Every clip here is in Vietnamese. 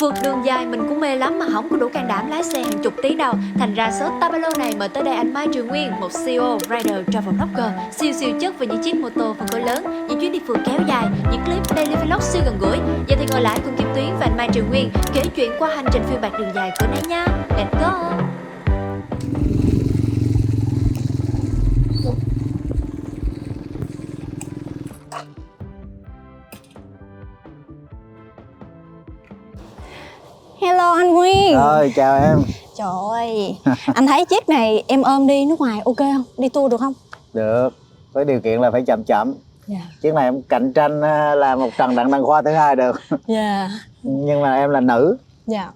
Vượt đường dài mình cũng mê lắm mà không có đủ can đảm lái xe hàng chục tí đâu. Thành ra số Tabalo này mời tới đây anh Mai Trường Nguyên Một CEO, rider, travel blogger Siêu siêu chất về những chiếc mô tô phân khối lớn Những chuyến đi phượt kéo dài Những clip daily vlog siêu gần gũi. Giờ thì ngồi lại cùng Kim Tuyến và anh Mai Trường Nguyên Kể chuyện qua hành trình phiêu bạc đường dài của nấy nha. Let's go! Hello anh Nguyên Rồi chào em. Trời ơi. Anh thấy chiếc này em ôm đi nước ngoài ok không? Đi tour được không? Được. Với điều kiện là phải chậm chậm. Dạ. Chiếc này em cạnh tranh à, là một trần đặng đăng khoa thứ hai được. Dạ. Nhưng mà em là nữ. Dạ.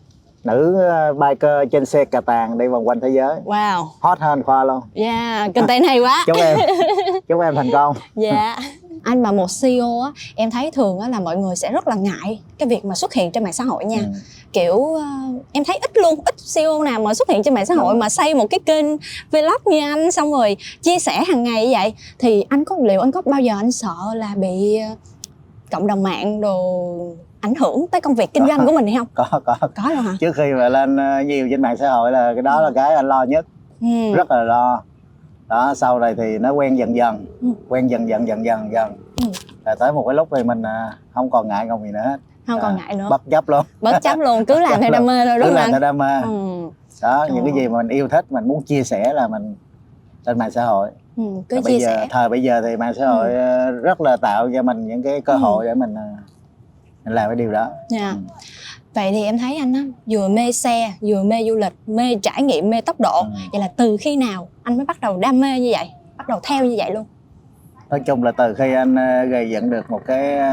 Nữ à, biker trên xe cà tàng đi vòng quanh thế giới. Wow. Hot hơn khoa luôn. Dạ Content hay quá. Chúc em. Chúc em thành công. Dạ. Anh mà một CEO á Em thấy thường á là mọi người sẽ rất là ngại Cái việc mà xuất hiện trên mạng xã hội nha. Ừ. Kiểu ờ, em thấy ít luôn Ít CEO nào mà xuất hiện trên mạng xã hội Đúng. Mà xây một cái kênh vlog như anh Xong rồi chia sẻ hàng ngày như vậy Thì anh có liệu anh có bao giờ anh sợ là bị ờ, Cộng đồng mạng đồ ảnh hưởng tới công việc kinh doanh của mình hay không? Có có Có luôn hả? Trước khi mà lên à, nhiều trên mạng xã hội là cái đó là cái anh lo nhất Ừ. Rất là lo Đó sau này thì nó quen dần dần Ừ. Quen dần dần dần dần dần Ừ. Rồi tới một cái lúc thì mình không còn ngại ngùng gì nữa hết Không còn À, ngại nữa. Bất chấp luôn Bất chấp luôn, cứ làm theo đam mê thôi đúng Cứ không làm anh? theo đam mê Ừ. đó Trời những cái gì mà mình yêu thích mình muốn chia sẻ là mình trên mạng xã hội Ừ, cứ Và chia bây giờ sẻ. thời bây giờ thì mạng xã hội ờ, rất là tạo cho mình những cái cơ Ừ. hội để mình ờ, mình làm cái điều đó Dạ. Ừ. Vậy thì em thấy anh á, vừa mê xe, vừa mê du lịch, mê trải nghiệm, mê tốc độ. Ừ. Vậy là từ khi nào anh mới bắt đầu đam mê như vậy? Bắt đầu theo như vậy luôn? Nói chung là từ khi anh ờ, gây dựng được một cái ờ,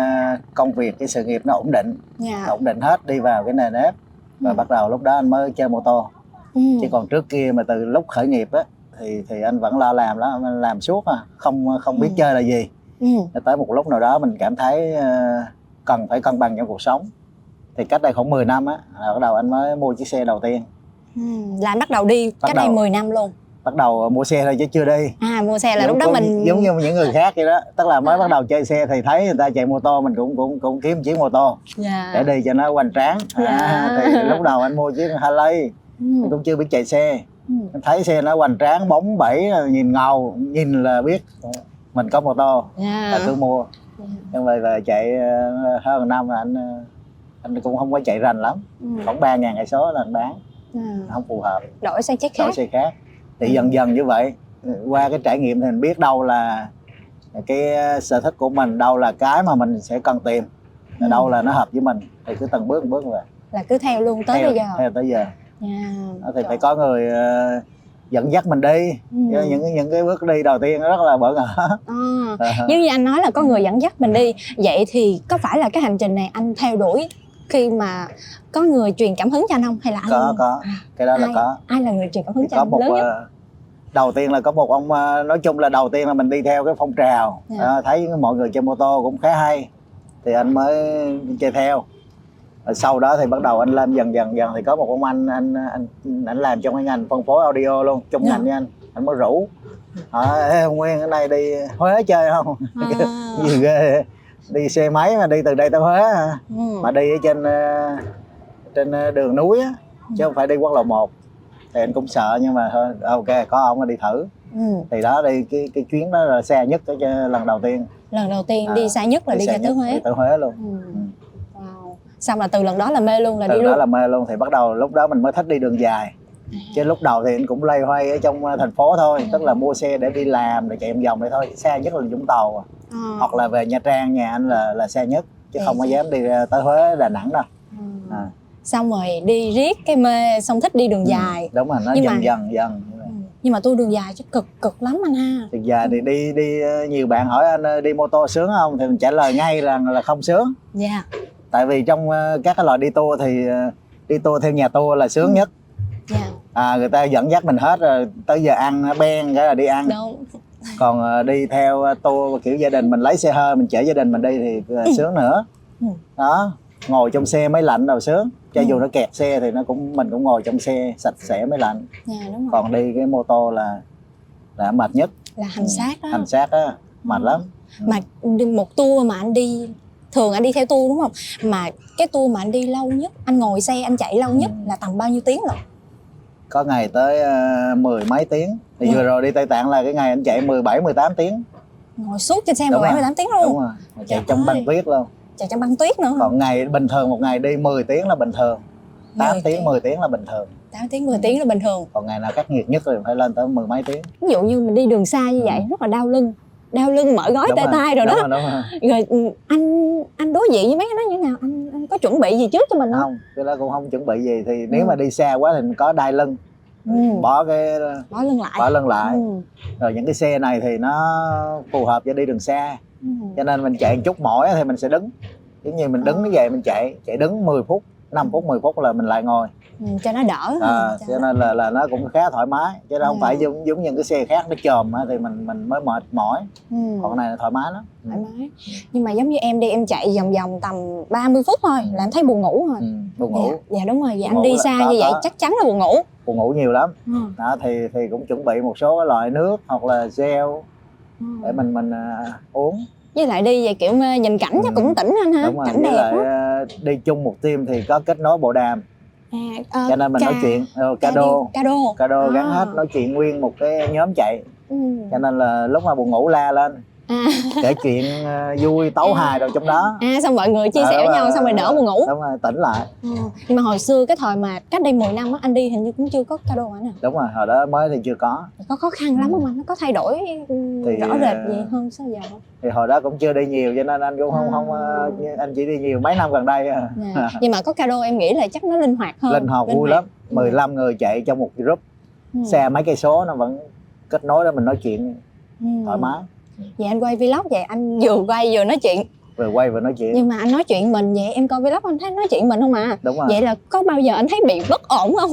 công việc cái sự nghiệp nó ổn định Dạ. ổn định hết đi vào cái nền nếp và Ừ. bắt đầu lúc đó anh mới chơi mô tô Ừ. chứ còn trước kia mà từ lúc khởi nghiệp á thì thì anh vẫn lo làm anh làm suốt à không không biết Ừ. chơi là gì Ừ. Tới một lúc nào đó mình cảm thấy ờ, cần phải cân bằng trong cuộc sống thì cách đây khoảng 10 năm á là bắt đầu anh mới mua chiếc xe đầu tiên Ừ. Là bắt đầu đi Bắt cách đây đầu. 10 năm luôn. Bắt đầu mua xe thôi chứ chưa đi À mua xe là Giống lúc đó mình giống như những người khác vậy đó tức là mới À. bắt đầu chơi xe thì thấy người ta chạy mô tô mình cũng cũng cũng kiếm chiếc mô tô dạ. để đi cho nó hoành tráng à, Dạ. thì lúc đầu anh mua chiếc Harley Ừ. cũng chưa biết chạy xe Ừ. thấy xe nó hoành tráng bóng bẩy nhìn ngầu nhìn là biết mình có mô tô Dạ. là cứ mua Dạ. nhưng mà về chạy ờ, hơn năm là anh ờ, anh cũng không có chạy rành lắm Ừ. khoảng ba ngàn cây số là anh bán À. không phù hợp Đổi sang chiếc đổi khác. xe khác thì Ừ. dần dần như vậy qua cái trải nghiệm thì mình biết đâu là cái ờ, sở thích của mình đâu là cái mà mình sẽ cần tìm Ừ. đâu là nó hợp với mình thì cứ từng bước từng bước về Là cứ theo luôn tới theo, bây giờ. theo tới giờ. Đó, thì phải có người ờ, dẫn dắt mình đi Ừ. Những cái- những cái bước đi đầu tiên nó rất là bỡ ngỡ À. giống như anh nói là có người dẫn dắt mình đi vậy thì có phải là cái hành trình này anh theo đuổi khi mà có người truyền cảm hứng cho anh không? Hay là anh có có. À, cái đó là ai, có. Ai là người truyền cảm hứng cho có anh? một lớn nhất. ờ, đầu tiên là có một ông ờ, nói chung là đầu tiên là mình đi theo cái phong trào. Dạ. Ờ, thấy mọi người chơi mô tô cũng khá hay. Thì anh mới chơi theo. Rồi sau đó thì bắt đầu anh lên dần dần dần. Thì có một ông anh anh anh anh làm trong cái ngành phân phối audio luôn chung Dạ. ngành với anh. Anh mới rủ. Hỏi Ê, Nguyên cái này đi Huế chơi không? À, gì ghê đi xe máy mà đi từ đây tới Huế hả ừ. mà đi ở trên ờ, trên ờ, đường núi á chứ không phải đi quốc lộ 1 thì anh cũng sợ nhưng mà thôi ok có ông đi thử. Ừ. thì đó đi cái cái chuyến đó là xe nhất cái lần đầu tiên. Lần đầu tiên À, đi xa nhất là đi, xe ra tới Huế. đi tới Huế luôn. Ừ. wow. xong là từ lần đó là mê luôn là từ đi đó luôn. là mê luôn. Thì bắt đầu lúc đó mình mới thích đi đường dài chứ lúc đầu thì anh cũng lay hoay ở trong ờ, thành phố thôi Ừ. tức là mua xe để đi làm để chạy vòng vậy thôi xa nhất là Vũng Tàu à. à. hoặc là về Nha Trang nhà anh là là xa nhất chứ không có dám đi tới Huế Đà Nẵng đâu Ừ. à. xong rồi đi riết cái mê xong thích đi đường dài Ừ, đúng rồi nó Nhưng dần mà- dần dần ừ. nhưng mà tour đường dài chứ cực cực lắm anh ha Thực ra thì đi đi ờ, nhiều bạn hỏi anh ờ, đi mô tô sướng không thì mình trả lời ngay là là không sướng dạ tại vì trong ờ, các cái loại đi tour thì ờ, đi tour theo nhà tour là sướng Ừ. nhất à người ta dẫn dắt mình hết rồi. Tới giờ ăn ben cái là đi ăn. Đúng còn ờ, đi theo ờ, tour kiểu gia đình mình lấy xe hơi mình chở gia đình mình đi thì ờ, sướng nữa. Ừ. đó ngồi trong xe máy lạnh đâu sướng. Cho Ừ. dù nó kẹt xe thì nó cũng mình cũng ngồi trong xe sạch sẽ máy lạnh. Đúng rồi. Còn đi cái mô tô là là mệt nhất. Là hành xác đó. Hành xác á mệt Ừ. lắm. Mà một tour mà anh đi thường anh đi theo tour đúng không? Mà cái tour mà anh đi lâu nhất anh ngồi xe anh chạy lâu nhất Ừ. là tầm bao nhiêu tiếng lận có ngày tới ờ, mười mấy tiếng. Thì vừa rồi đi Tây Tạng là cái ngày anh chạy 17 18 tiếng. Ngồi suốt trên xe Đúng 17 rồi. 18 tiếng đúng luôn rồi. Mà chạy Trời trong băng ơi. tuyết luôn. Chạy trong băng tuyết nữa còn ngày bình thường một ngày đi 10 tiếng là bình thường. 8 10 tiếng 10 tiếng là bình thường. 8 tiếng 10 tiếng là bình thường. Còn ngày nào khắc nghiệt nhất thì phải lên tới mười mấy tiếng. Ví dụ như mình đi đường xa như vậy rất là đau lưng đau lưng mở gói tê tay rồi đúng đó rồi, đúng rồi. rồi ừ, anh anh đối diện với mấy cái đó như thế nào anh, anh có chuẩn bị gì trước cho mình không không cái đó cũng không chuẩn bị gì thì nếu Ừ. mà đi xa quá thì mình có đai lưng Ừ. bỏ cái bỏ lưng lại bỏ lưng lại ừ. rồi những cái xe này thì nó phù hợp cho đi đường xa Ừ. cho nên mình chạy một chút mỏi thì mình sẽ đứng giống như mình đứng như vậy mình chạy chạy đứng 10 phút 5 phút 10 phút là mình lại ngồi Ừ, cho nó đỡ à, cho cho nên là là nó cũng khá thoải mái chứ không Ừ. phải giống giống những cái xe khác nó chồm á, thì mình mình mới mệt mỏi ừ. còn này là thoải mái lắm ừ. thoải mái nhưng mà giống như em đi em chạy vòng vòng tầm 30 phút thôi Ừ. là em thấy buồn ngủ rồi Ừ, buồn ngủ dạ, dạ đúng rồi dạ anh đi xa có- như vậy có. chắc chắn là buồn ngủ buồn ngủ nhiều lắm ừ. đó thì thì cũng chuẩn bị một số loại nước hoặc là gel Ừ. để mình mình à, uống với lại đi vậy kiểu ờ, nhìn cảnh chắc Ừ. cũng tỉnh anh ha đúng rồi cảnh với đẹp lại á à, đi chung một team thì có kết nối bộ đàm à, ờ, cho nên mình nói ca- chuyện ờ, ca cado đi- cado cado gắn À. hết nói chuyện nguyên một cái nhóm chạy ừ. cho nên là lúc mà buồn ngủ la lên à, kể chuyện à, vui tấu À. hài rồi trong đó. À xong mọi người chia Ờ, sẻ với nhau xong rồi đỡ buồn ngủ. đúng rồi tỉnh lại. Ừ. nhưng mà hồi xưa cái thời mà cách đây 10 năm á anh đi hình như cũng chưa có cado hả nè? Đúng rồi hồi đó mới thì chưa có. Có khó khăn lắm không anh? Nó có thay đổi Thì, rõ rệt ờ, gì hơn sao giờ? không thì hồi đó cũng chưa đi nhiều cho nên anh cũng không À. không anh chỉ đi nhiều mấy năm gần đây à. Dạ. nhưng mà có cado em nghĩ là chắc nó linh hoạt hơn. Linh hoạt vui lắm. 15 người chạy trong một group. Ừ. xe mấy cây số nó vẫn kết nối đó mình nói chuyện Ừ. thoải mái vậy anh quay vlog vậy anh vừa quay vừa nói chuyện. Vừa quay vừa nói chuyện. Nhưng mà anh nói chuyện mình vậy em coi vlog anh thấy nói chuyện mình không à? Đúng rồi. Vậy là có bao giờ anh thấy bị bất ổn không?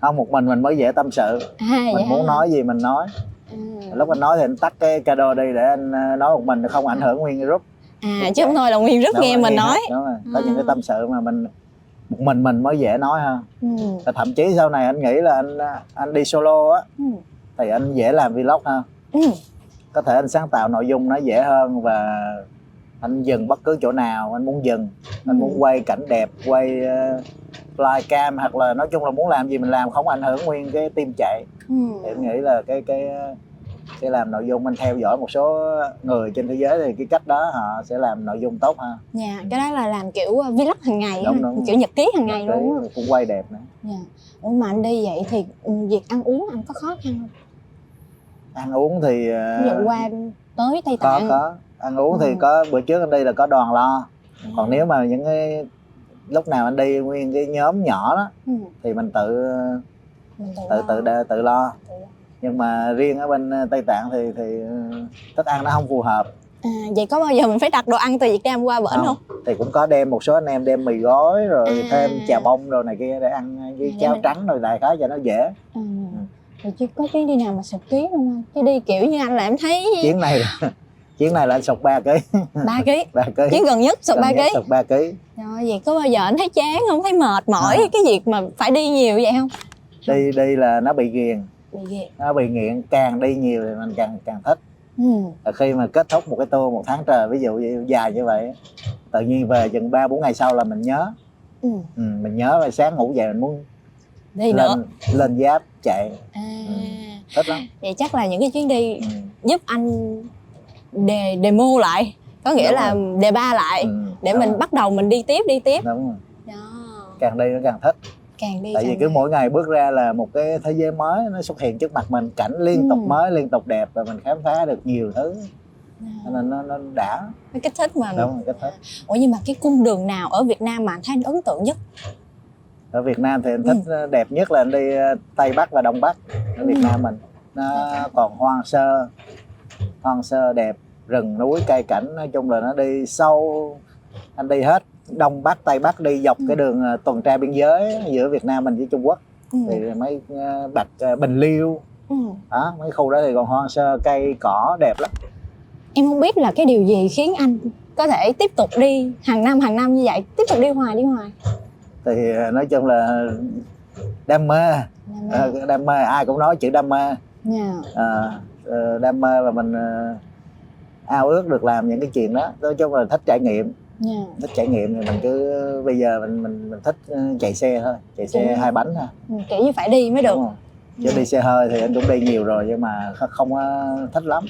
Không một mình mình mới dễ tâm sự. À mình vậy muốn nói gì mình nói. À. lúc anh nói thì anh tắt cái cado đi để anh ờ, nói một mình không ảnh hưởng nguyên group. À chứ không thôi là nguyên rất Đúng nghe rồi, mình nói. đúng rồi. Có những cái À. tâm sự mà mình một mình mình mới dễ nói hơn. Ừ. Và thậm chí sau này anh nghĩ là anh anh đi solo á Ừ. thì anh dễ làm vlog hơn. Ừ. có thể anh sáng tạo nội dung nó dễ hơn và anh dừng bất cứ chỗ nào anh muốn dừng anh Ừ. muốn quay cảnh đẹp quay uh, flycam hoặc là nói chung là muốn làm gì mình làm không ảnh hưởng nguyên cái team chạy Ừ. thì em nghĩ là cái cái cái làm nội dung anh theo dõi một số người trên thế giới thì cái cách đó họ sẽ làm nội dung tốt hơn dạ cái đó là làm kiểu uh, vlog hàng ngày Đúng, ha đúng. kiểu nhật ký hàng ngày Đấy, luôn á cũng quay đẹp nữa dạ Ủa mà anh đi vậy thì ừ, việc ăn uống anh có khó khăn không ăn uống thì ờ, dụ qua tới tây có tạng. có. Ăn uống thì Ừ. có bữa trước anh đi là có đoàn lo. Còn nếu mà những cái lúc nào anh đi nguyên cái nhóm nhỏ đó ừ. thì mình tự mình tự, tự tự tự lo. Tự nhưng mà riêng ở bên ờ, Tây Tạng thì thì ờ, thức ăn nó không phù hợp. À, vậy có bao giờ mình phải đặt đồ ăn từ Việt Nam qua bển không, thì cũng có đem một số anh em đem mì gói rồi À. thêm chà bông rồi này kia để ăn với À, cháo trắng rồi đại khái cho nó dễ. À, thì chứ có chuyến đi nào mà sụt ký không anh? Chứ đi kiểu như anh là em thấy chuyến này là chuyến này là anh sụt 3 kg ba ký. 3 kg chuyến gần nhất sụt ba ký. sụt 3 kg rồi vậy có bao giờ anh thấy chán không? Thấy mệt mỏi À. cái việc mà phải đi nhiều vậy không? Đi đi là nó bị ghiền. Bị nó bị nghiện càng đi nhiều thì mình càng càng thích. Ừ. Và khi mà kết thúc một cái tour một tháng trời ví dụ dài như vậy tự nhiên về chừng ba bốn ngày sau là mình nhớ. Ừ. ừ, mình nhớ và sáng ngủ dậy mình muốn đi nữa. lên lên giáp chạy. À, Ừ. thích lắm. Vậy chắc là những cái chuyến đi ừ. giúp anh đề demo lại có nghĩa Đúng là đề ba lại Ừ, để đúng mình rồi, bắt đầu mình đi tiếp đi tiếp. Đúng rồi. Đó. Càng đi nó càng thích. Càng đi tại vì càng cứ đi. mỗi ngày bước ra là một cái thế giới mới nó xuất hiện trước mặt mình cảnh liên tục Ừ. mới liên tục đẹp và mình khám phá được nhiều thứ. Cho nên nó nó đã. Cái kích thích mà. Đúng rồi cái thích. Ủa nhưng mà cái cung đường nào ở Việt Nam mà anh thấy anh ấn tượng nhất ở Việt Nam thì anh Ừ. thích ờ, đẹp nhất là anh đi ờ, Tây Bắc và Đông Bắc ở Việt Ừ. Nam mình nó còn hoang sơ hoang sơ đẹp rừng núi cây cảnh nói chung là nó đi sâu anh đi hết Đông Bắc Tây Bắc đi dọc Ừ. cái đường ờ, tuần tra biên giới giữa Việt Nam mình với Trung Quốc ừ. thì mấy Bạch Bình Liêu Ừ. đó mấy khu đó thì còn hoang sơ cây cỏ đẹp lắm em không biết là cái điều gì khiến anh có thể tiếp tục đi hàng năm hàng năm như vậy tiếp tục đi hoài đi hoài thì ờ, nói chung là đam mê. Ờ, đam mê ai cũng nói chữ đam mê. Dạ. à, ờ, đam mê và mình ờ, ao ước được làm những cái chuyện đó. Nói chung là thích trải nghiệm. Dạ. thích trải nghiệm thì mình cứ bây giờ mình mình mình thích ờ, chạy xe thôi. Chạy xe Ừ. hai bánh thôi. Ừ, kiểu như phải đi mới được. chứ đi xe hơi thì anh cũng đi nhiều rồi nhưng mà kh- không có thích lắm.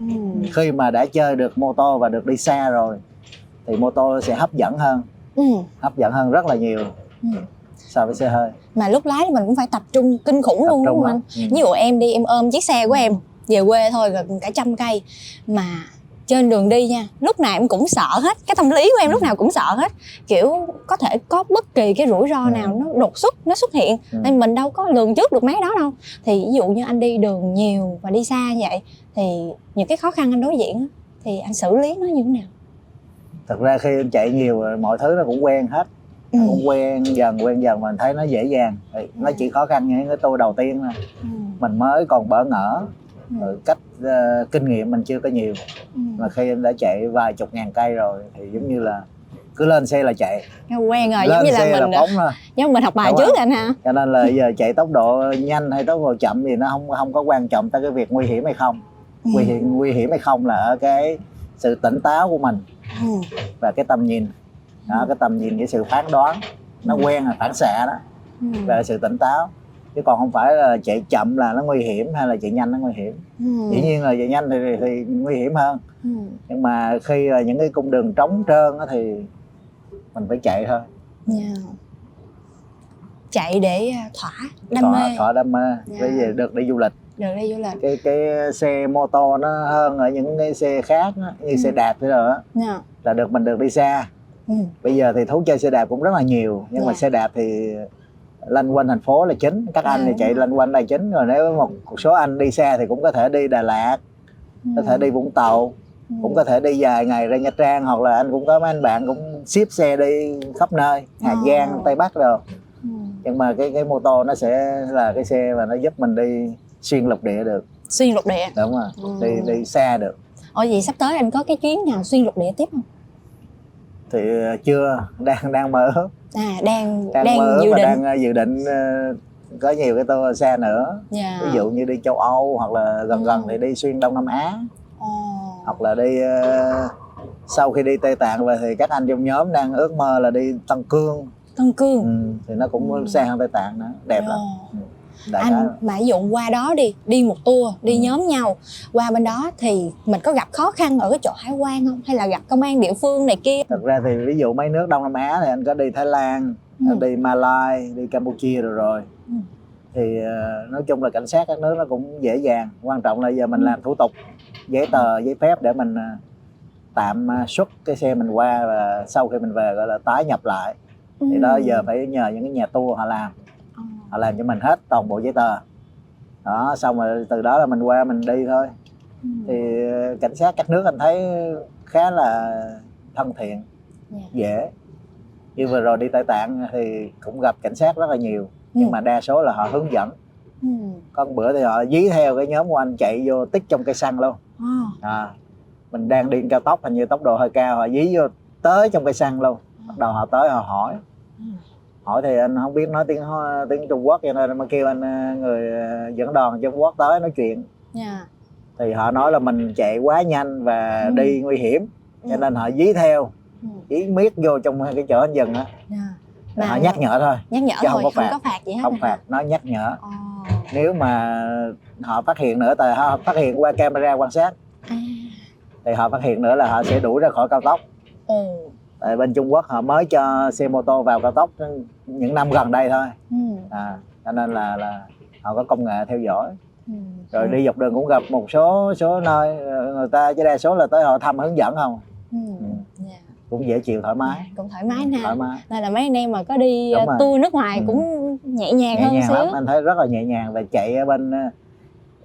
Ừ. khi mà đã chơi được mô tô và được đi xa rồi thì mô tô sẽ hấp dẫn hơn. Ừ. hấp dẫn hơn rất là nhiều Ừ. so với xe hơi? Mà lúc lái thì mình cũng phải tập trung kinh khủng tập luôn đúng không anh? Ừ. ví dụ em đi em ôm chiếc xe của em về quê thôi gần cả trăm cây. Mà trên đường đi nha lúc nào em cũng sợ hết. Cái tâm lý của em lúc nào cũng sợ hết. Kiểu có thể có bất kỳ cái rủi ro Ừ. nào nó đột xuất nó xuất hiện. Ừ. nên mình đâu có lường trước được mấy đó đâu. Thì ví dụ như anh đi đường nhiều và đi xa như vậy thì những cái khó khăn anh đối diện thì anh xử lý nó như thế nào? Thật ra khi anh chạy nhiều rồi mọi thứ nó cũng quen hết ừ. quen dần quen dần mình thấy nó dễ dàng nó chỉ khó khăn những cái tour đầu tiên thôi Ừ. mình mới còn bỡ ngỡ Ừ. cách ờ, kinh nghiệm mình chưa có nhiều Ừ. mà khi anh đã chạy vài chục ngàn cây rồi thì giống như là cứ lên xe là chạy quen rồi lên giống như là xe là mình phóng thôi giống như mình học bài Đúng trước rồi. rồi anh ha cho nên là giờ chạy tốc độ nhanh hay tốc độ chậm thì nó không không có quan trọng tới cái việc nguy hiểm hay không Ừ. nguy hiểm nguy hiểm hay không là ở cái sự tỉnh táo của mình Ừ. và cái tầm nhìn đó, cái tầm nhìn cái sự phán đoán nó Ừ. quen là phản xạ đó Ừ. và sự tỉnh táo chứ còn không phải là chạy chậm là nó nguy hiểm hay là chạy nhanh nó nguy hiểm Ừ. dĩ nhiên là chạy nhanh thì, thì, thì nguy hiểm hơn Ừ. nhưng mà khi là những cái cung đường trống trơn á thì mình phải chạy thôi Dạ. chạy để à, thỏa đam thỏa, mê thỏa đam mê Dạ. bây giờ được đi du lịch được đi du lịch cái cái xe mô tô nó hơn ở những cái xe khác á, như Ừ. xe đạp thế rồi á Dạ. là được mình được đi xa ừ. bây giờ thì thú chơi xe đạp cũng rất là nhiều nhưng mà Dạ. xe đạp thì lanh quanh thành phố là chính các À, anh thì đúng chạy rồi. lanh quanh là chính rồi nếu một số anh đi xa thì cũng có thể đi Đà Lạt có thể đi Vũng Tàu Ừ. cũng có thể đi dài ngày ra Nha Trang hoặc là anh cũng có mấy anh bạn cũng ship xe đi khắp nơi Hà À. Giang Tây Bắc rồi Ừ. nhưng mà cái cái mô tô nó sẽ là cái xe mà nó giúp mình đi xuyên lục địa được xuyên lục địa đúng rồi Ừ. đi đi xa được ủa vậy sắp tới anh có cái chuyến nào xuyên lục địa tiếp không thì ờ, chưa? Đang đang mơ ước à đang đang, đang, mơ ước dự và định. đang ờ, dự định ờ, có nhiều cái tour xa nữa. Dạ. ví dụ như đi châu Âu hoặc là gần Ừ. gần thì đi xuyên Đông Nam Á. Ồ. hoặc là đi ờ, sau khi đi Tây Tạng về thì các anh trong nhóm đang ước mơ là đi Tân Cương. Tân Cương. Ừ, thì nó cũng Ừ. xa hơn Tây Tạng nữa. Đẹp lắm Đại khái anh mà ví dụ qua đó đi đi một tour đi Ừ. nhóm nhau qua bên đó thì mình có gặp khó khăn ở cái chỗ hải quan không hay là gặp công an địa phương này kia thật ra thì ví dụ mấy nước Đông Nam Á thì anh có đi Thái Lan Ừ. đi Malai đi Campuchia rồi rồi Ừ. thì ờ, nói chung là cảnh sát các nước nó cũng dễ dàng quan trọng là giờ mình Ừ. làm thủ tục giấy tờ giấy phép để mình ờ, tạm ờ, xuất cái xe mình qua và sau khi mình về gọi là tái nhập lại thì đó Ừ. giờ phải nhờ những cái nhà tour họ làm. Họ làm cho mình hết toàn bộ giấy tờ đó xong rồi từ đó là mình qua mình đi thôi Ừ. thì ờ, cảnh sát các nước anh thấy khá là thân thiện Dạ. dễ như vừa rồi đi Tây Tạng thì cũng gặp cảnh sát rất là nhiều nhưng Ừ. mà đa số là họ hướng dẫn Ừ. một bữa thì họ dí theo cái nhóm của anh chạy vô tích trong cây xăng luôn Ờ. à, mình đang đi cao tốc hình như tốc độ hơi cao họ dí vô tới trong cây xăng luôn bắt đầu họ tới họ hỏi Ừ. hỏi thì anh không biết nói tiếng tiếng Trung Quốc cho nên mới kêu anh ờ, người ờ, dẫn đoàn Trung Quốc tới nói chuyện Dạ. thì họ nói là mình chạy quá nhanh và Ừ. đi nguy hiểm cho Ừ. nên họ dí theo Ừ. dí miết vô trong cái chỗ anh dừng á Dạ. họ nhắc nhở thôi nhắc nhở Chứ thôi không có phạt. không có phạt gì hết không hả? phạt nó nhắc nhở Ồ. nếu mà họ phát hiện nữa tại họ phát hiện qua camera quan sát À. thì họ phát hiện nữa là họ sẽ đuổi ra khỏi cao tốc Ồ. tại bên Trung Quốc họ mới cho xe mô tô vào cao tốc những năm gần đây thôi Ừ. à cho nên là là họ có công nghệ theo dõi Ừ. rồi đi dọc đường cũng gặp một số số nơi ờ, người ta chứ đa số là tới họ thăm hướng dẫn không Ừ. Ừ. Dạ. cũng dễ chịu thoải mái cũng thoải mái nè thoải mái nên là mấy anh em mà có đi rồi. tour nước ngoài Ừ. cũng nhẹ nhàng nhẹ hơn nhàng xíu lắm anh thấy rất là nhẹ nhàng và chạy ở bên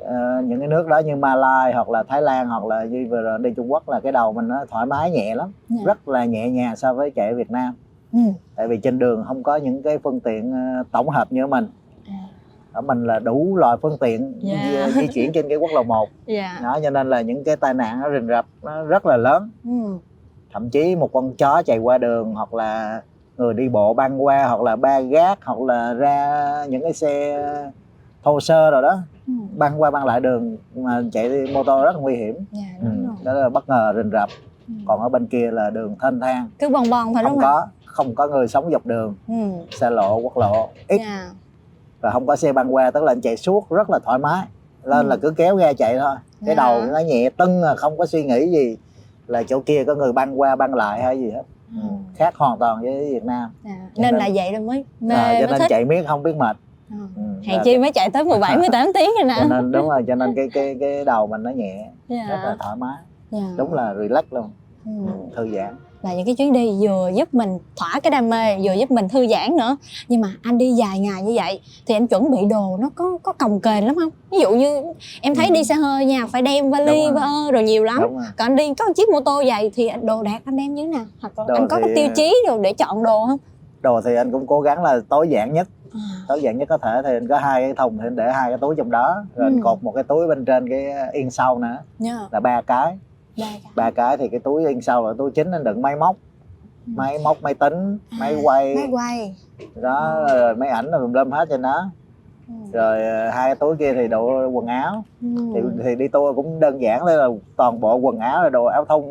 ờ, ờ, những cái nước đó như Malai hoặc là Thái Lan hoặc là như vừa rồi đi Trung Quốc là cái đầu mình nó thoải mái nhẹ lắm Dạ. rất là nhẹ nhàng so với chạy ở Việt Nam ừ. tại vì trên đường không có những cái phương tiện ờ, tổng hợp như mình À. ở mình là đủ loại phương tiện Dạ. di, di chuyển trên cái quốc lộ 1 dạ đó cho nên là những cái tai nạn nó rình rập nó rất là lớn ừ. thậm chí một con chó chạy qua đường hoặc là người đi bộ băng qua hoặc là ba gác hoặc là ra những cái xe thô sơ rồi đó Ừ. băng qua băng lại đường mà chạy đi mô tô rất là nguy hiểm dạ ừ. đúng rồi đó là bất ngờ rình rập Ừ. còn ở bên kia là đường thênh thang cứ bon bon thôi đúng không có không có người sống dọc đường ừ. xe lộ quốc lộ ít dạ. và không có xe băng qua tức là anh chạy suốt rất là thoải mái lên Ừ. là cứ kéo ga chạy thôi cái Dạ. đầu nó nhẹ tưng à, không có suy nghĩ gì là chỗ kia có người băng qua băng lại hay gì hết ừ. Ừ. khác hoàn toàn với Việt Nam Dạ. Cho nên nên- là vậy rồi mới mê à, cho nên thích chạy miết không biết mệt Ừ. ừ. hèn chi mới chạy tới 17 18 tiếng rồi nè cho nên đúng rồi cho nên cái cái cái đầu mình nó nhẹ rất là dạ. thoải mái dạ. đúng là relax luôn ừ. ừ. thư giãn là những cái chuyến đi vừa giúp mình thỏa cái đam mê vừa giúp mình thư giãn nữa nhưng mà anh đi dài ngày như vậy thì anh chuẩn bị đồ nó có có cồng kềnh lắm không ví dụ như em thấy Ừ. đi xe hơi nha phải đem vali Đúng rồi. rồi nhiều lắm đúng rồi còn anh đi có một chiếc mô tô vậy thì đồ đạc anh đem như thế nào hoặc là Đồ anh có cái thì- tiêu chí đồ để chọn đồ không đồ thì anh cũng cố gắng là tối giản nhất tối giản nhất có thể thì anh có hai cái thùng thì anh để hai cái túi trong đó. Rồi anh Ừ. cột một cái túi bên trên cái yên sau nữa. Nha là ba cái. Ba cái. Ba cái thì cái túi yên sau là túi chính anh đựng máy móc. Ừ. máy móc máy tính máy À, quay. máy quay. Đó rồi máy ảnh rồi tùm lum hết trên đó. Ừ. rồi ờ, hai cái túi kia thì đồ quần áo. Ừ. thì, thì đi tour cũng đơn giản đây là toàn bộ quần áo là đồ áo thun.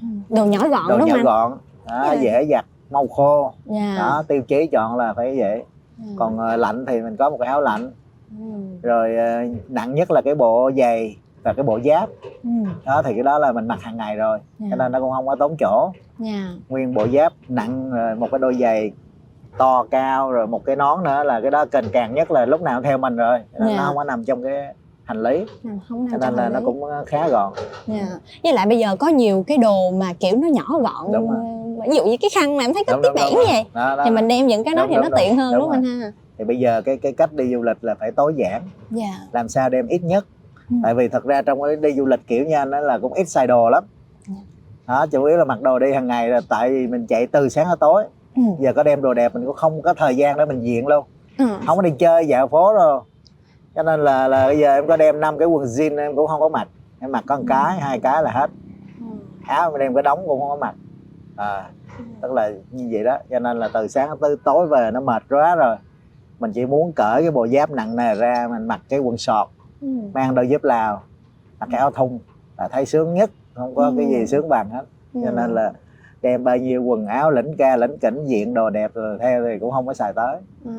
Ừ. đồ nhỏ gọn đồ đúng nhỏ không anh? gọn. Đó, Ừ. dễ giặt mau khô. Dạ. Đó tiêu chí chọn là phải vậy Ừ. còn ờ, lạnh thì mình có một cái áo lạnh Ừ. rồi ờ, nặng nhất là cái bộ giày và cái bộ giáp Ừ. đó thì cái đó là mình mặc hàng ngày rồi Dạ. cho nên nó cũng không có tốn chỗ dạ nguyên bộ giáp nặng rồi một cái đôi giày to cao rồi một cái nón nữa là cái đó cần càng nhất là lúc nào theo mình rồi nên Dạ. nó không có nằm trong cái hành lý không cho nên là nó cũng khá gọn Dạ. Với lại bây giờ có nhiều cái đồ mà kiểu nó nhỏ gọn Đúng rồi. Ví dụ như cái khăn mà em thấy Đúng, tiếp đúng. như vậy. Đó, đó. thì mình đem những cái đó Đúng, thì đúng, nó tiện hơn đúng, không anh ha? Thì bây giờ cái cái cách đi du lịch là phải tối giản. Dạ. Làm sao đem ít nhất? Ừ. tại vì thật ra trong cái đi du lịch kiểu như anh là cũng ít xài đồ lắm. Dạ. đó chủ yếu là mặc đồ đi hàng ngày là tại vì mình chạy từ sáng tới tối. Ừ. giờ có đem đồ đẹp mình cũng không có thời gian để mình diện luôn. Ừ. không có đi chơi dạo phố rồi cho nên là là bây giờ em có đem năm cái quần jean em cũng không có mặc. Em mặc có một cái hai cái là hết. Ừ. áo em đem cái đống cũng không có mặc à, tức là như vậy đó cho nên là từ sáng tới tối về nó mệt quá rồi mình chỉ muốn cởi cái bộ giáp nặng nề ra mình mặc cái quần sọt Ừ. mang đôi dép lào mặc cái áo thun là thấy sướng nhất không có cái Ừ. gì sướng bằng hết cho Ừ. nên là đem bao nhiêu quần áo lĩnh ca lĩnh kỉnh diện đồ đẹp rồi theo thì cũng không có xài tới Ừ.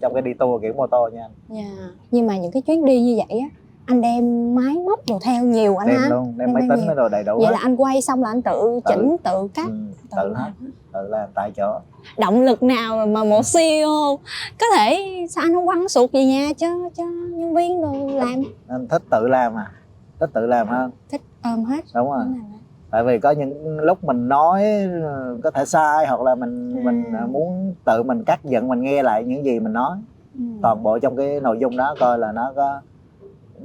trong cái đi tour kiểu mô tô nha anh Dạ. nhưng mà những cái chuyến đi như vậy á anh đem máy móc đồ theo nhiều anh đem ha. luôn đem Đem máy tính đồ đầy đủ vậy hết. là anh quay xong là anh tự Tự. chỉnh tự cắt. ừ, tự tự hết. Tự làm tại chỗ. Động lực nào mà một CEO có thể sao anh không quăng sụt về nhà cho cho nhân viên rồi làm? Nên thích tự làm à? Thích tự làm hơn. Thích ôm hết. Đúng rồi. Tại vì có những lúc mình nói ờ, có thể sai hoặc là mình Ừ. mình ờ, muốn tự mình cắt giận mình nghe lại những gì mình nói. Ừ. toàn bộ trong cái nội dung đó coi là nó có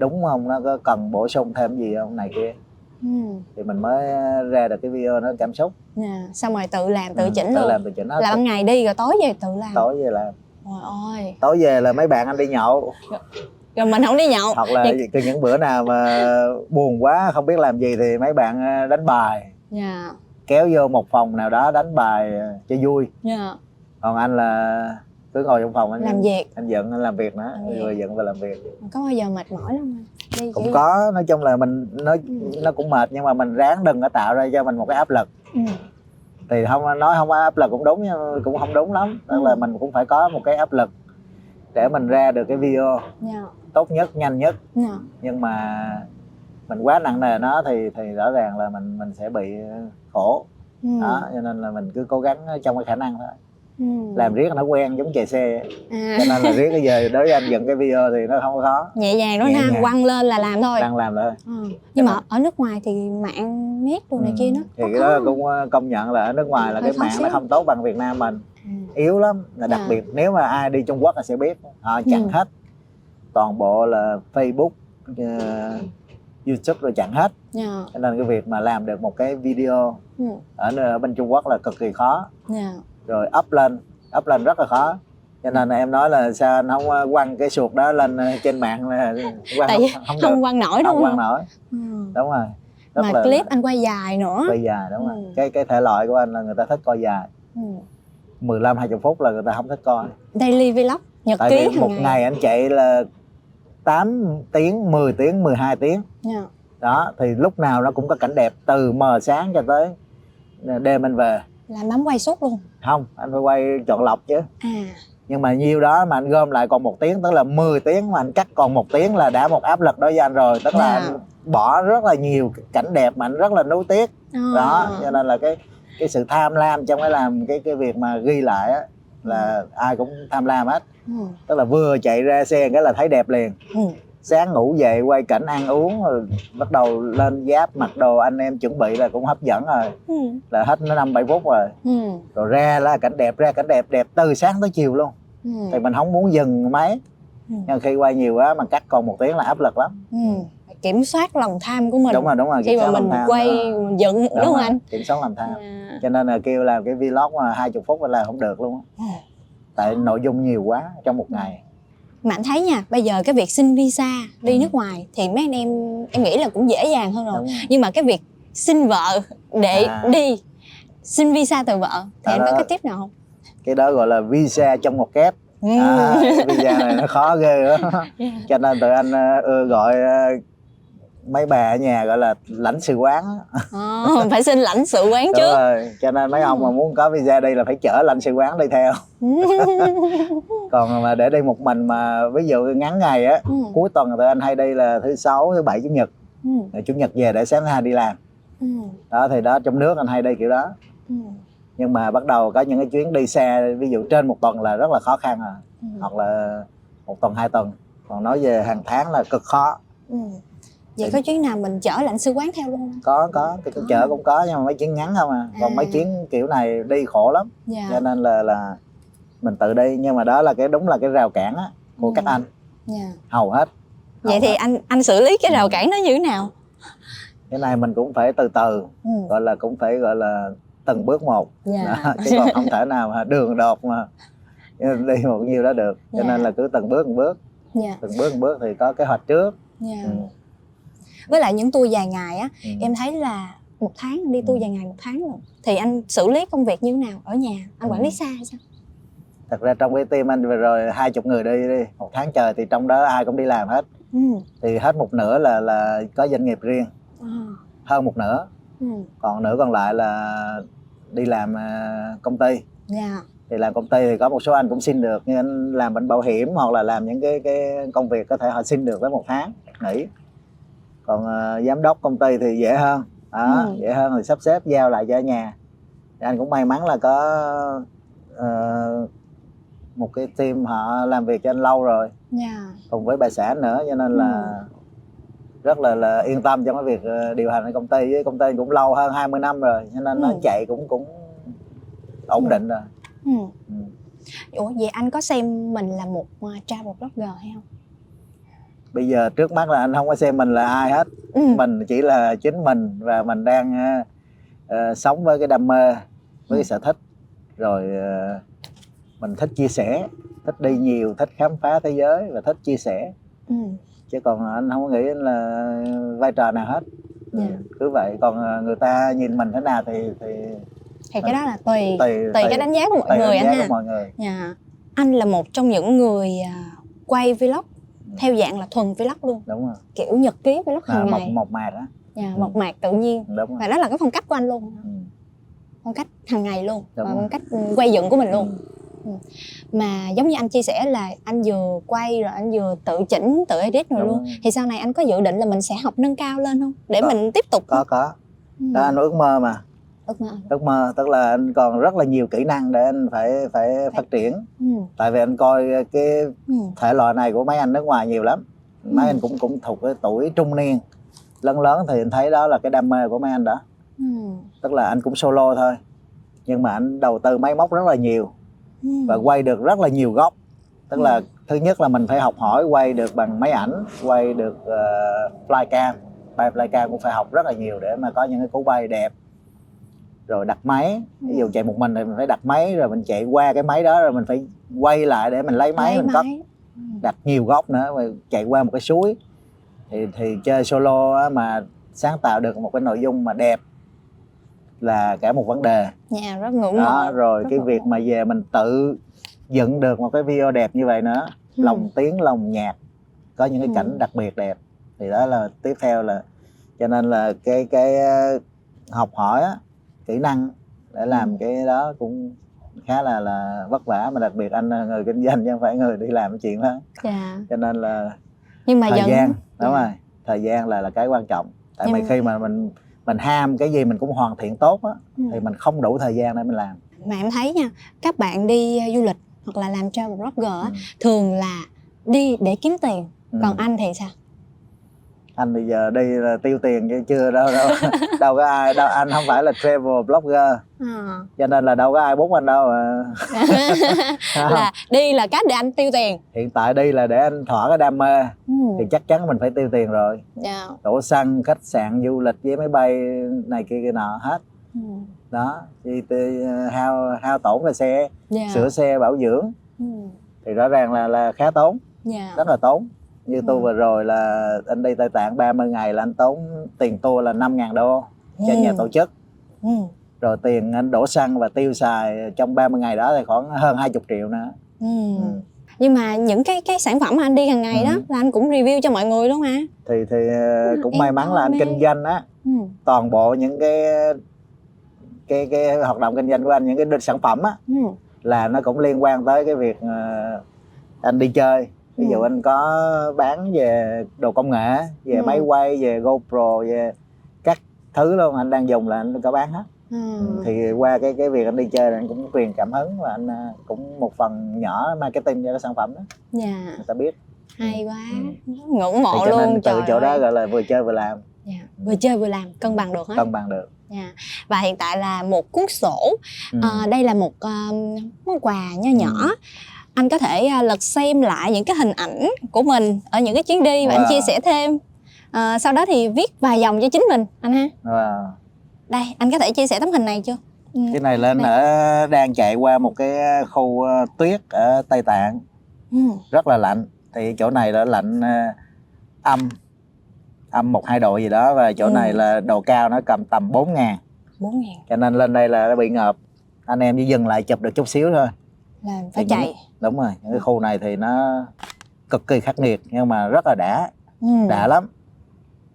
đúng không? Nó có cần bổ sung thêm gì không? Này kia. Ừ. thì mình mới ra được cái video nó cảm xúc. Dạ. xong rồi tự làm tự Ừ, chỉnh tự luôn. làm tự chỉnh. Hết là ban ngày đi rồi tối về tự làm. Tối về làm. Trời ơi. Tối về là mấy bạn anh đi nhậu. Rồi mình không đi nhậu. Hoặc là Vậy- từ những bữa nào mà buồn quá không biết làm gì thì mấy bạn ờ, đánh bài. Dạ. Kéo vô một phòng nào đó đánh bài cho vui. Dạ. Còn anh là cứ ngồi trong phòng anh làm việc. Anh giận anh làm việc nữa. Làm vừa giận và làm việc. Có bao giờ mệt mỏi lắm không? Anh đi cũng có nói chung là mình nó nó cũng mệt nhưng mà mình ráng đừng có tạo ra cho mình một cái áp lực. Ừ. thì không nói không áp lực cũng đúng nhưng cũng không đúng lắm. Tức Ừ. là mình cũng phải có một cái áp lực để mình ra được cái video. Dạ. Tốt nhất nhanh nhất. Dạ. Nhưng mà mình quá nặng nề nó thì thì rõ ràng là mình mình sẽ bị khổ. Ừ. đó cho nên là mình cứ cố gắng trong cái khả năng thôi Ừ. làm riết nó quen giống chạy xe à. cho nên là riết cái giờ đối với anh dựng cái video thì nó không có khó nhẹ nhàng đó ha quăng lên là làm thôi đang làm thôi ừ. nhưng mà ở nước ngoài thì mạng net đồ này Ừ. kia nó thì cái đó cũng ờ, công nhận là ở nước ngoài là Hơi cái mạng nó xíu. không tốt bằng Việt Nam mình ừ. yếu lắm là đặc Dạ. biệt nếu mà ai đi Trung Quốc là sẽ biết họ chặn Ừ. hết toàn bộ là Facebook ờ, YouTube rồi chặn hết dạ cho nên cái việc mà làm được một cái video ừ. ở, ở bên Trung Quốc là cực kỳ khó dạ rồi up lên up lên rất là khó. Cho nên là em nói là sao anh không ờ, quăng cái suột đó lên ờ, trên mạng là quăng Tại không, không không quăng nổi đúng không? quăng nổi. Ừ. đúng rồi. Rất mà là- clip anh quay dài nữa. Quay dài đúng rồi. Ừ. cái cái thể loại của anh là người ta thích coi dài. Ừ. 15 20 phút là người ta không thích coi. Daily vlog nhật tại ký vì một ngày. ngày anh chạy là 8 tiếng 10 tiếng 12 tiếng. Dạ. Đó thì lúc nào nó cũng có cảnh đẹp từ mờ sáng cho tới đêm anh về là bấm quay suốt luôn. Không anh phải quay chọn lọc chứ. À. Nhưng mà nhiêu đó mà anh gom lại còn một tiếng tức là 10 tiếng mà anh cắt còn một tiếng là đã một áp lực đối với anh rồi. Tức là anh bỏ rất là nhiều cảnh đẹp mà anh rất là nuối tiếc. Đó À. cho nên là cái cái sự tham lam trong cái làm cái cái việc mà ghi lại á là ai cũng tham lam hết. Ừ. tức là vừa chạy ra xe cái là thấy đẹp liền. Ừ. sáng ngủ dậy quay cảnh ăn uống rồi bắt đầu lên giáp mặc đồ anh em chuẩn bị là cũng hấp dẫn rồi Ừ. là hết nó năm bảy phút rồi Ừ. rồi ra là cảnh đẹp ra cảnh đẹp đẹp từ sáng tới chiều luôn Ừ. thì mình không muốn dừng máy Ừ. nhưng khi quay nhiều quá mà cắt còn một tiếng là áp lực lắm Ừ. Kiểm soát lòng tham của mình đúng rồi đúng rồi khi kiểm mà soát mình lòng tham quay đó. mình dựng đúng, không anh kiểm soát làm tham à. cho nên là kêu làm cái vlog mà hai chục phút là không được luôn á. Ừ. tại nội dung nhiều quá trong một ngày mà anh thấy nha bây giờ cái việc xin visa đi Ừ. nước ngoài thì mấy anh em em nghĩ là cũng dễ dàng hơn rồi rồi. nhưng mà cái việc xin vợ để À. đi xin visa từ vợ thì Đó anh có cái tiếp nào không cái đó gọi là visa trong một kép Ừ. à, visa này nó khó ghê đó cho nên tụi anh ưa gọi ờ, mấy bà ở nhà gọi là lãnh sự quán. Ờ, phải xin lãnh sự quán trước rồi cho nên mấy ông mà muốn có visa đi là phải chở lãnh sự quán đi theo còn mà để đi một mình mà ví dụ ngắn ngày á Ừ. cuối tuần tụi anh hay đi là thứ sáu thứ bảy chủ nhật Ừ. Rồi chủ nhật về để sáng hai đi làm Ừ. đó thì đó trong nước anh hay đi kiểu đó Ừ. nhưng mà bắt đầu có những cái chuyến đi xe ví dụ trên một tuần là rất là khó khăn rồi Ừ. hoặc là một tuần hai tuần còn nói về hàng tháng là cực khó Ừ. vậy có chuyến nào mình chở lãnh sự quán theo luôn không? Có có. Cái chợ cũng có nhưng mà mấy chuyến ngắn không à. Còn À. mấy chuyến kiểu này đi khổ lắm. Dạ. Cho nên là là mình tự đi. Nhưng mà đó là cái đúng là cái rào cản á của Ừ. các anh. Dạ. Hầu hết. Vậy Hầu thì hết. anh anh xử lý cái rào cản đó như thế nào? Cái này mình cũng phải từ từ. Ừ. gọi là cũng phải gọi là từng bước một. Dạ. Đó, chứ còn không thể nào mà đường đột mà đi một nhiêu đó được. Cho Dạ. nên là cứ từng bước từng bước. Dạ. Từng bước từng bước thì có kế hoạch trước. Dạ. Ừ. với lại những tour dài ngày á Ừ. em thấy là một tháng đi Ừ. tour dài ngày một tháng rồi thì anh xử lý công việc như thế nào ở nhà anh quản Ừ. lý xa hay sao thật ra trong cái team anh vừa rồi hai chục người đi đi một tháng trời thì trong đó ai cũng đi làm hết ừ. thì hết một nửa là là có doanh nghiệp riêng À. hơn một nửa ừ. còn nửa còn lại là đi làm à, công ty dạ thì làm công ty thì có một số anh cũng xin được như anh làm bệnh bảo hiểm hoặc là làm những cái cái công việc có thể họ xin được tới một tháng nghỉ còn à, giám đốc công ty thì dễ hơn đó, Ừ. dễ hơn thì sắp xếp giao lại cho nhà thì anh cũng may mắn là có ờ, một cái team họ làm việc cho anh lâu rồi dạ cùng với bà xã nữa cho nên là Ừ. rất là là yên tâm trong cái việc ờ, điều hành công ty với công ty cũng lâu hơn 20 năm rồi cho nên nó Ừ. chạy cũng cũng ổn Ừ. định rồi ừ. ừ. ủa vậy anh có xem mình là một uh, travel blogger hay không bây giờ trước mắt là anh không có xem mình là ai hết. Ừ. mình chỉ là chính mình và mình đang ờ, sống với cái đam mê với cái sở thích. Rồi ờ, mình thích chia sẻ thích đi nhiều thích khám phá thế giới và thích chia sẻ. Ừ. chứ còn anh không có nghĩ là vai trò nào hết. Ừ, Dạ. cứ vậy. Còn người ta nhìn mình thế nào thì thì thì cái đó là tùy tùy tùy cái đánh giá của mọi tùy người đánh anh giá ha. của mọi người. Dạ. Anh là một trong những người quay vlog theo dạng là thuần vlog luôn. Đúng rồi. Kiểu nhật ký vlog à, hàng một ngày. một mạc á. Dạ, Ừ. mộc mạc tự nhiên. Đúng rồi. Và đó là cái phong cách của anh luôn. Ừ. phong cách hàng ngày luôn. Đúng và rồi. phong cách ừ, quay dựng của mình luôn. Ừ. mà giống như anh chia sẻ là anh vừa quay rồi anh vừa tự chỉnh tự edit rồi Đúng luôn. thì sau này anh có dự định là mình sẽ học nâng cao lên không? Để Có. mình tiếp tục có không? có. Ừ. đó anh ước mơ mà ước mơ ước mơ tức là anh còn rất là nhiều kỹ năng để anh phải phải phát triển ừ. tại vì anh coi cái Ừ. thể loại này của mấy anh nước ngoài nhiều lắm mấy Ừ. anh cũng cũng thuộc cái tuổi trung niên lớn lớn thì anh thấy đó là cái đam mê của mấy anh đó Ừ. tức là anh cũng solo thôi nhưng mà anh đầu tư máy móc rất là nhiều Ừ. và quay được rất là nhiều góc tức là Ừ. thứ nhất là mình phải học hỏi quay được bằng máy ảnh quay được uh, flycam bay flycam cũng phải học rất là nhiều để mà có những cái cú bay đẹp rồi đặt máy ví dụ chạy một mình thì mình phải đặt máy rồi mình chạy qua cái máy đó rồi mình phải quay lại để mình lấy máy Lấy mình cất. Ừ. đặt nhiều góc nữa và chạy qua một cái suối thì thì chơi solo á, mà sáng tạo được một cái nội dung mà đẹp là cả một vấn đề Dạ rất ngưỡng đó rồi rất cái ngưỡng việc mà về mình tự dựng được một cái video đẹp như vậy nữa Ừ. lòng tiếng lòng nhạc có những cái Ừ. cảnh đặc biệt đẹp thì đó là tiếp theo là cho nên là cái cái ờ, học hỏi á, kỹ năng để làm Ừ. cái đó cũng khá là là vất vả mà đặc biệt anh là người kinh doanh chứ không phải người đi làm cái chuyện đó dạ cho nên là nhưng mà thời vẫn gian đúng Dạ. rồi thời gian là là cái quan trọng tại Nhưng vì khi mà mình mình ham cái gì mình cũng hoàn thiện tốt á Ừ. thì mình không đủ thời gian để mình làm mà em thấy nha các bạn đi uh, du lịch hoặc là làm travel blogger Ừ. thường là đi để kiếm tiền Ừ. còn anh thì sao anh bây giờ đi là tiêu tiền chứ chưa đâu đâu đâu có ai đâu anh không phải là travel blogger. À. cho nên là đâu có ai bút anh đâu à. là đi là cách để anh tiêu tiền. Hiện tại đi là để anh thỏa cái đam mê. Ừ. thì chắc chắn mình phải tiêu tiền rồi. Dạ. Đổ xăng khách sạn du lịch với máy bay này kia kia nọ hết. Ừ. đó thì tê- hao hao tổn về xe dạ. sửa xe bảo dưỡng. Ừ. thì rõ ràng là là khá tốn. Dạ. Rất là tốn như tôi Ừ. vừa rồi là anh đi Tây Tạng 30 ngày là anh tốn tiền tour là 5.000 đô cho nhà Ừ. tổ chức ừ. rồi tiền anh đổ xăng và tiêu xài trong 30 ngày đó thì khoảng hơn 20 triệu nữa Ừ. Ừ. nhưng mà những cái cái sản phẩm mà anh đi hàng ngày đó Ừ. là anh cũng review cho mọi người luôn mà thì thì ờ, cũng may mắn là anh mê. kinh doanh á ừ. toàn bộ những cái cái cái hoạt động kinh doanh của anh những cái sản phẩm á Ừ. là nó cũng liên quan tới cái việc ờ, anh đi chơi ví dụ Ừ. anh có bán về đồ công nghệ về Ừ. máy quay về GoPro về các thứ luôn anh đang dùng là anh có bán hết Ừ. thì qua cái cái việc anh đi chơi anh cũng truyền cảm hứng và anh ờ, cũng một phần nhỏ marketing cho cái sản phẩm đó dạ người ta biết hay quá Ừ. ngưỡng thì mộ cho luôn nên từ trời chỗ đó ơi. gọi là vừa chơi vừa làm dạ. vừa chơi vừa làm cân bằng được hết cân bằng được dạ. và hiện tại là một cuốn sổ ừ. Ờ, đây là một um, món quà nho nhỏ Ừ. anh có thể uh, lật xem lại những cái hình ảnh của mình ở những cái chuyến đi và anh Wow. chia sẻ thêm Ờ, sau đó thì viết vài dòng cho chính mình anh ha Wow. đây anh có thể chia sẻ tấm hình này chưa Ừ. cái này lên Đây. ở đang chạy qua một cái khu ờ, tuyết ở Tây Tạng Ừ. rất là lạnh thì chỗ này là lạnh ờ, âm âm một hai độ gì đó và chỗ Ừ. này là độ cao nó cầm tầm 4 ngàn bốn ngàn cho nên lên đây là nó bị ngợp anh em chỉ dừng lại chụp được chút xíu thôi là phải Thì chạy những- đúng rồi những cái khu này thì nó cực kỳ khắc nghiệt nhưng mà rất là đã ừ. đã lắm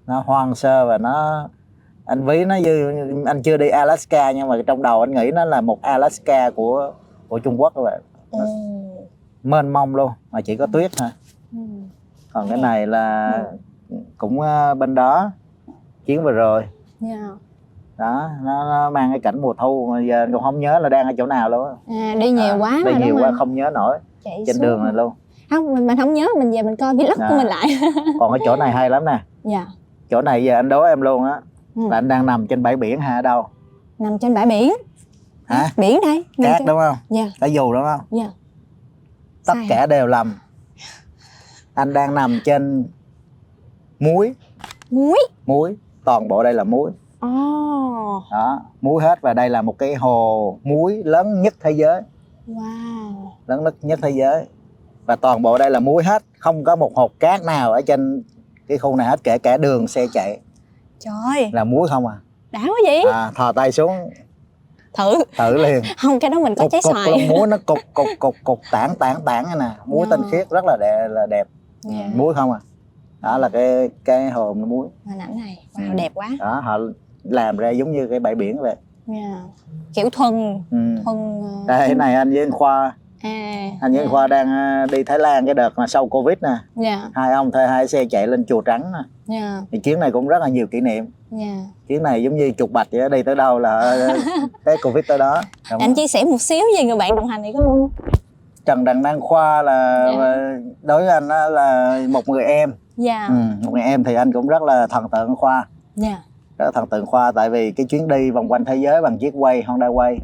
nó hoang sơ và nó anh ví nó như anh chưa đi Alaska nhưng mà trong đầu anh nghĩ nó là một Alaska của của Trung Quốc các bạn Ừ. mênh mông luôn mà chỉ có tuyết thôi Ừ. còn cái này là cũng ờ, bên đó chuyến vừa rồi Dạ. Đó nó, nó mang cái cảnh mùa thu mà giờ cũng không nhớ là đang ở chỗ nào luôn á. à, đi nhiều À, quá đi nhiều quá không nhớ nổi. Chạy trên xuống. đường này luôn. Không mình, mình không nhớ mình về mình coi vlog À. của mình lại. Còn cái chỗ này hay lắm nè. Dạ. Chỗ này giờ anh đố em luôn á Ừ. là anh đang nằm trên bãi biển hay ở đâu? Nằm trên bãi biển. Hả? Biển đây cát trên- đúng không? Dạ. Cái dù đúng không? Dạ. Tất Sai cả đều lầm. Anh đang nằm trên muối. Muối? Muối. Toàn bộ đây là muối ồ đó muối hết và đây là một cái hồ muối lớn nhất thế giới. Wow. Lớn nhất nhất thế giới. Và toàn bộ đây là muối hết không có một hột cát nào ở trên cái khu này hết kể cả đường xe chạy. Trời. Là muối không à, đã quá vậy. À thò tay xuống. Thử. Thử liền. Không cái đó mình có cục trái cục xoài. muối nó cục cục cục cục tản tản tản này nè. Muối Dạ. tinh khiết rất là đẹp là đẹp. Dạ. muối không à? Đó là cái cái hồ muối. Hình ảnh này. Wow Ừ. đẹp quá. Đó họ làm ra giống như cái bãi biển vậy. Dạ. kiểu thuần ừ. thuần ờ, đây cái này anh với anh khoa. À anh với anh dạ. khoa đang ờ, đi thái lan cái đợt mà sau covid nè. Dạ. Hai ông thuê hai xe chạy lên chùa trắng nè. Dạ. Thì chuyến này cũng rất là nhiều kỷ niệm. Dạ. Chuyến này giống như chục bạch vậy đi tới đâu là ờ, tới covid tới đó. Đúng. Anh chia sẻ một xíu về người bạn đồng hành này có không? Trần đăng đăng khoa là ờ, đối với anh là một người em. Dạ. Ừ, một người em thì anh cũng rất là thần tượng khoa. Dạ rất thần tượng khoa tại vì cái chuyến đi vòng quanh thế giới bằng chiếc quay honda quay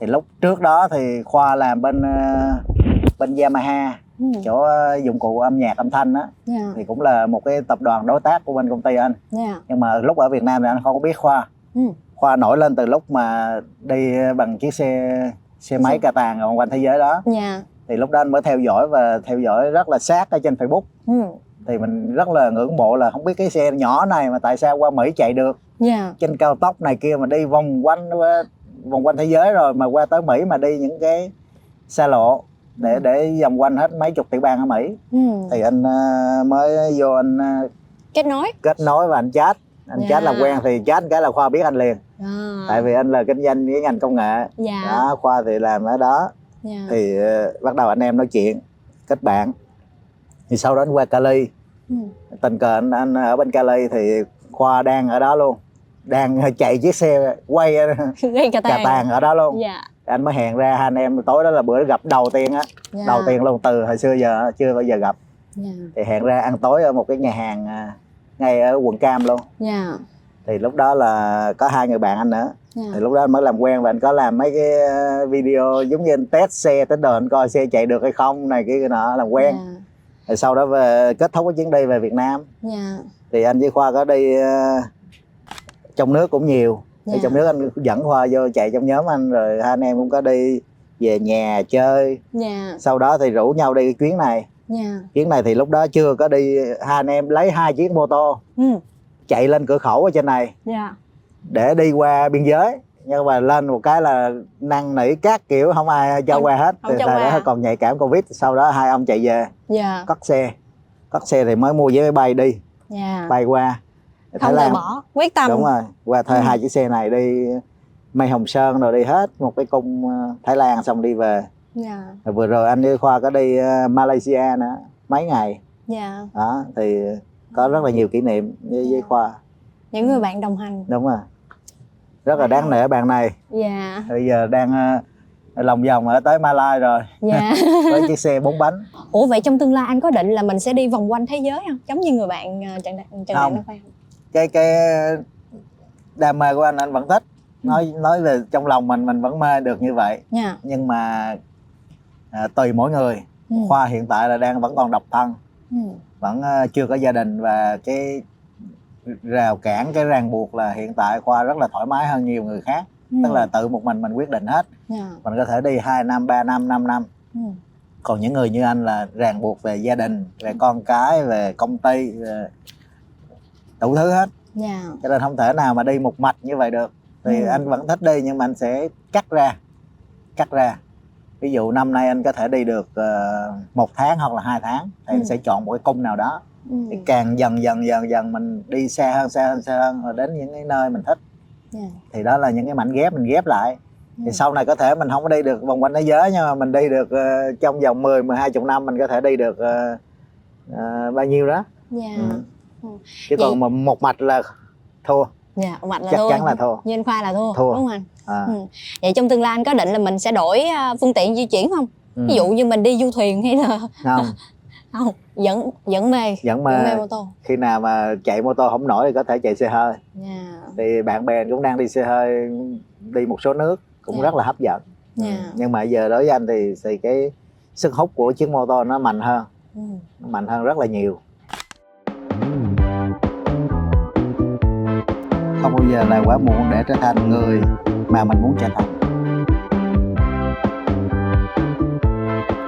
thì lúc trước đó thì khoa làm bên ờ, bên yamaha ừ. chỗ ờ, dụng cụ âm nhạc âm thanh á. Dạ. Thì cũng là một cái tập đoàn đối tác của bên công ty anh. Dạ. Nhưng mà lúc ở Việt Nam thì anh không có biết khoa. Ừ. khoa nổi lên từ lúc mà đi bằng chiếc xe xe máy cà tàng vòng quanh thế giới đó. Dạ. Thì lúc đó anh mới theo dõi và theo dõi rất là sát ở trên Facebook. Ừ. thì mình rất là ngưỡng mộ là không biết cái xe nhỏ này mà tại sao qua Mỹ chạy được dạ. Trên cao tốc này kia mà đi vòng quanh vòng quanh thế giới rồi mà qua tới Mỹ mà đi những cái xa lộ để để vòng quanh hết mấy chục tiểu bang ở Mỹ. Ừ. thì anh ờ, mới vô anh ờ, kết nối. kết nối và anh chat. Anh Dạ. chat làm quen thì chat cái là khoa biết anh liền. À, tại vì anh là kinh doanh cái ngành công nghệ. Dạ. Đó khoa thì làm ở đó. Dạ. Thì ờ, bắt đầu anh em nói chuyện kết bạn. Thì sau đó anh qua Cali. Ừ. tình cờ anh, anh ở bên Cali thì khoa đang ở đó luôn. Đang chạy chiếc xe quay gây cà tàng. Ở đó luôn. Dạ. Anh mới hẹn ra hai anh em tối đó là bữa gặp đầu tiên á. Dạ. Đầu tiên luôn từ hồi xưa giờ chưa bao giờ gặp. Dạ. Thì hẹn ra ăn tối ở một cái nhà hàng à, ngay ở quận Cam luôn. Dạ. Thì lúc đó là có hai người bạn anh nữa. Dạ. Thì lúc đó anh mới làm quen và anh có làm mấy cái ờ, video giống như anh test xe tới anh coi xe chạy được hay không này cái nọ làm quen. Dạ. Rồi sau đó về kết thúc cái chuyến đi về Việt Nam. Dạ thì anh với Khoa có đi ờ, trong nước cũng nhiều. Thì Dạ. trong nước anh dẫn Khoa vô chạy trong nhóm anh rồi hai anh em cũng có đi về nhà chơi. Dạ. Sau đó thì rủ nhau đi chuyến này. Dạ. Chuyến này thì lúc đó chưa có đi hai anh em lấy hai chiếc mô tô ừ. chạy lên cửa khẩu ở trên này. Dạ. Để đi qua biên giới. Nhưng mà lên một cái là năn nỉ các kiểu không ai cho Không- qua hết. không thì thời đó còn nhạy cảm covid. Sau đó hai ông chạy về. Dạ. Cất xe. Cất xe thì mới mua vé máy bay đi dạ. Bay qua. Không từ bỏ. Quyết tâm. Đúng rồi. Qua thuê Ừ. hai chiếc xe này đi mây hồng sơn rồi đi hết một cái cung ờ, thái lan xong đi về. Dạ. Rồi vừa rồi anh với khoa có đi ờ, malaysia nữa mấy ngày. Dạ. Đó thì có rất là nhiều kỷ niệm với, với khoa. Những người bạn đồng hành. Đúng rồi. Rất là đáng nể bạn này. Dạ. Bây giờ đang ờ, lòng vòng ở tới Malai rồi. Dạ. Với chiếc xe bốn bánh. Ủa vậy trong tương lai anh có định là mình sẽ đi vòng quanh thế giới không? Giống như người bạn ờ, trần đạt trần Không. cái cái đam mê của anh anh vẫn thích. Nói nói về trong lòng mình mình vẫn mê được như vậy. Dạ. Nhưng mà à, tùy mỗi người. Ừ. khoa hiện tại là đang vẫn còn độc thân. Ừ. vẫn ờ, chưa có gia đình và cái rào cản cái ràng buộc là hiện tại khoa rất là thoải mái hơn nhiều người khác. Ừ. tức là tự một mình mình quyết định hết dạ. Mình có thể đi 2 năm 3 năm 5 năm. Ừ. còn những người như anh là ràng buộc về gia đình về con cái về công ty về đủ thứ hết. Dạ. Cho nên không thể nào mà đi một mạch như vậy được. Thì Ừ. anh vẫn thích đi nhưng mà anh sẽ cắt ra cắt ra. Ví dụ năm nay anh có thể đi được ờ, một tháng hoặc là hai tháng thì Ừ. anh sẽ chọn một cái cung nào đó. Ừ. thì càng dần dần dần dần mình đi xa hơn xa hơn xa hơn rồi đến những cái nơi mình thích. Dạ. Thì đó là những cái mảnh ghép mình ghép lại thì sau này có thể mình không có đi được vòng quanh thế giới nhưng mà mình đi được ờ, trong vòng 10 12 chục năm mình có thể đi được ờ, ờ, bao nhiêu đó. Dạ. Ừ. Ừ. chứ Vậy- còn mà một mạch là thua. Dạ mặt là chắc thua. chắn là thua. Như anh khoa là thua, Thua. đúng không anh? À, Ừ. vậy trong tương lai anh có định là mình sẽ đổi phương tiện di chuyển không? Ừ. ví dụ như mình đi du thuyền hay là không. Không. Vẫn vẫn mê vẫn vẫn mê mà mô tô. Khi nào mà chạy mô tô không nổi thì có thể chạy xe hơi. Dạ. Thì bạn bè cũng đang đi xe hơi đi một số nước cũng Dạ. rất là hấp dẫn Dạ. Ừ. nhưng mà giờ đối với anh thì thì cái sức hút của chiếc mô tô nó mạnh hơn ừ. nó mạnh hơn rất là nhiều không bao giờ là quá muộn để trở thành người mà mình muốn trở thành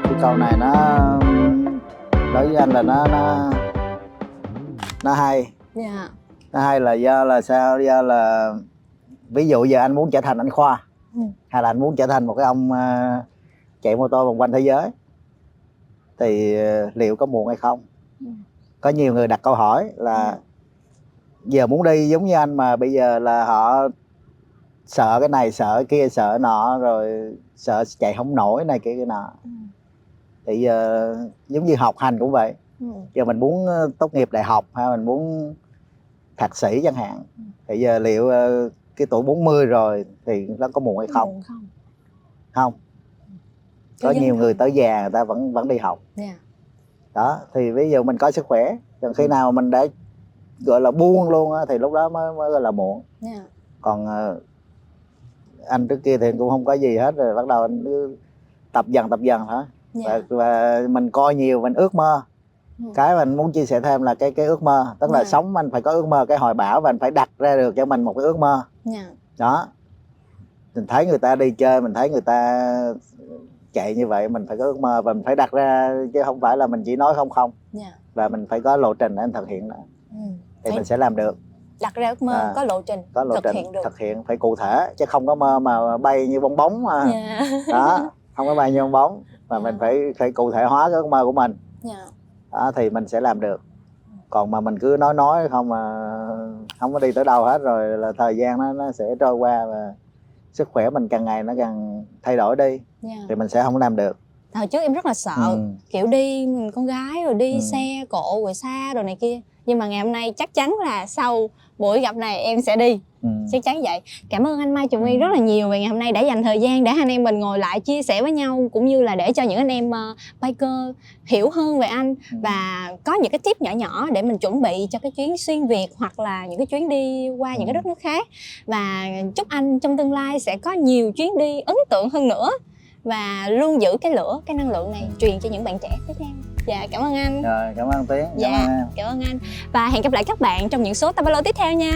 cái câu này nó đối với anh là nó nó nó hay dạ nó hay là do là sao do là ví dụ giờ anh muốn trở thành anh khoa Ừ. hay là anh muốn trở thành một cái ông ờ, chạy mô tô vòng quanh thế giới thì ờ, liệu có muộn hay không Ừ. có nhiều người đặt câu hỏi là Ừ. giờ muốn đi giống như anh mà bây giờ là họ sợ cái này sợ cái kia sợ cái nọ rồi sợ chạy không nổi này kia cái nọ Ừ. thì giờ giống như học hành cũng vậy Ừ. giờ mình muốn ờ, tốt nghiệp đại học hay mình muốn thạc sĩ chẳng hạn thì giờ liệu cái tuổi 40 rồi thì nó có muộn hay không? Không. Không. Có nhiều người tới già người ta vẫn vẫn đi học. Dạ. Đó thì ví dụ mình có sức khỏe còn khi nào mình đã gọi là buông luôn á, thì lúc đó mới mới gọi là muộn. Dạ. Còn ờ, anh trước kia thì cũng không có gì hết rồi bắt đầu anh cứ tập dần tập dần thôi dạ. Và, và mình coi nhiều mình ước mơ. Cái mình muốn chia sẻ thêm là cái cái ước mơ tức là Dạ. sống anh phải có ước mơ cái hoài bão và anh phải đặt ra được cho mình một cái ước mơ. Dạ. Đó. Mình thấy người ta đi chơi mình thấy người ta chạy như vậy mình phải có ước mơ và mình phải đặt ra chứ không phải là mình chỉ nói không không. Dạ. Và mình phải có lộ trình để anh thực hiện đó. Ừ. thì Phải mình sẽ làm được. Đặt ra ước mơ À, có lộ trình có lộ thực trình hiện được. thực hiện phải cụ thể chứ không có mơ mà bay như bong bóng mà. Dạ. Đó không có bay như bong bóng. Mà mình À. phải phải cụ thể hóa cái ước mơ của mình. Dạ đó thì mình sẽ làm được còn mà mình cứ nói nói không mà không có đi tới đâu hết rồi là thời gian nó nó sẽ trôi qua và sức khỏe mình càng ngày nó càng thay đổi đi Dạ. thì mình sẽ không làm được hồi trước em rất là sợ Ừ. kiểu đi mình con gái rồi đi Ừ. xe cộ rồi xa rồi này kia nhưng mà ngày hôm nay chắc chắn là sau buổi gặp này em sẽ đi Ừ. chắc chắn vậy cảm ơn anh Mai Trường Ừ. rất là nhiều về ngày hôm nay đã dành thời gian để anh em mình ngồi lại chia sẻ với nhau cũng như là để cho những anh em uh, biker hiểu hơn về anh Ừ. và có những cái tip nhỏ nhỏ để mình chuẩn bị cho cái chuyến xuyên việt hoặc là những cái chuyến đi qua những cái Ừ. đất nước khác và chúc anh trong tương lai sẽ có nhiều chuyến đi ấn tượng hơn nữa và luôn giữ cái lửa cái năng lượng này truyền cho những bạn trẻ tiếp theo dạ cảm ơn anh rồi cảm ơn tiến Dạ. cảm ơn em. cảm ơn anh và hẹn gặp lại các bạn trong những số tabalo tiếp theo nha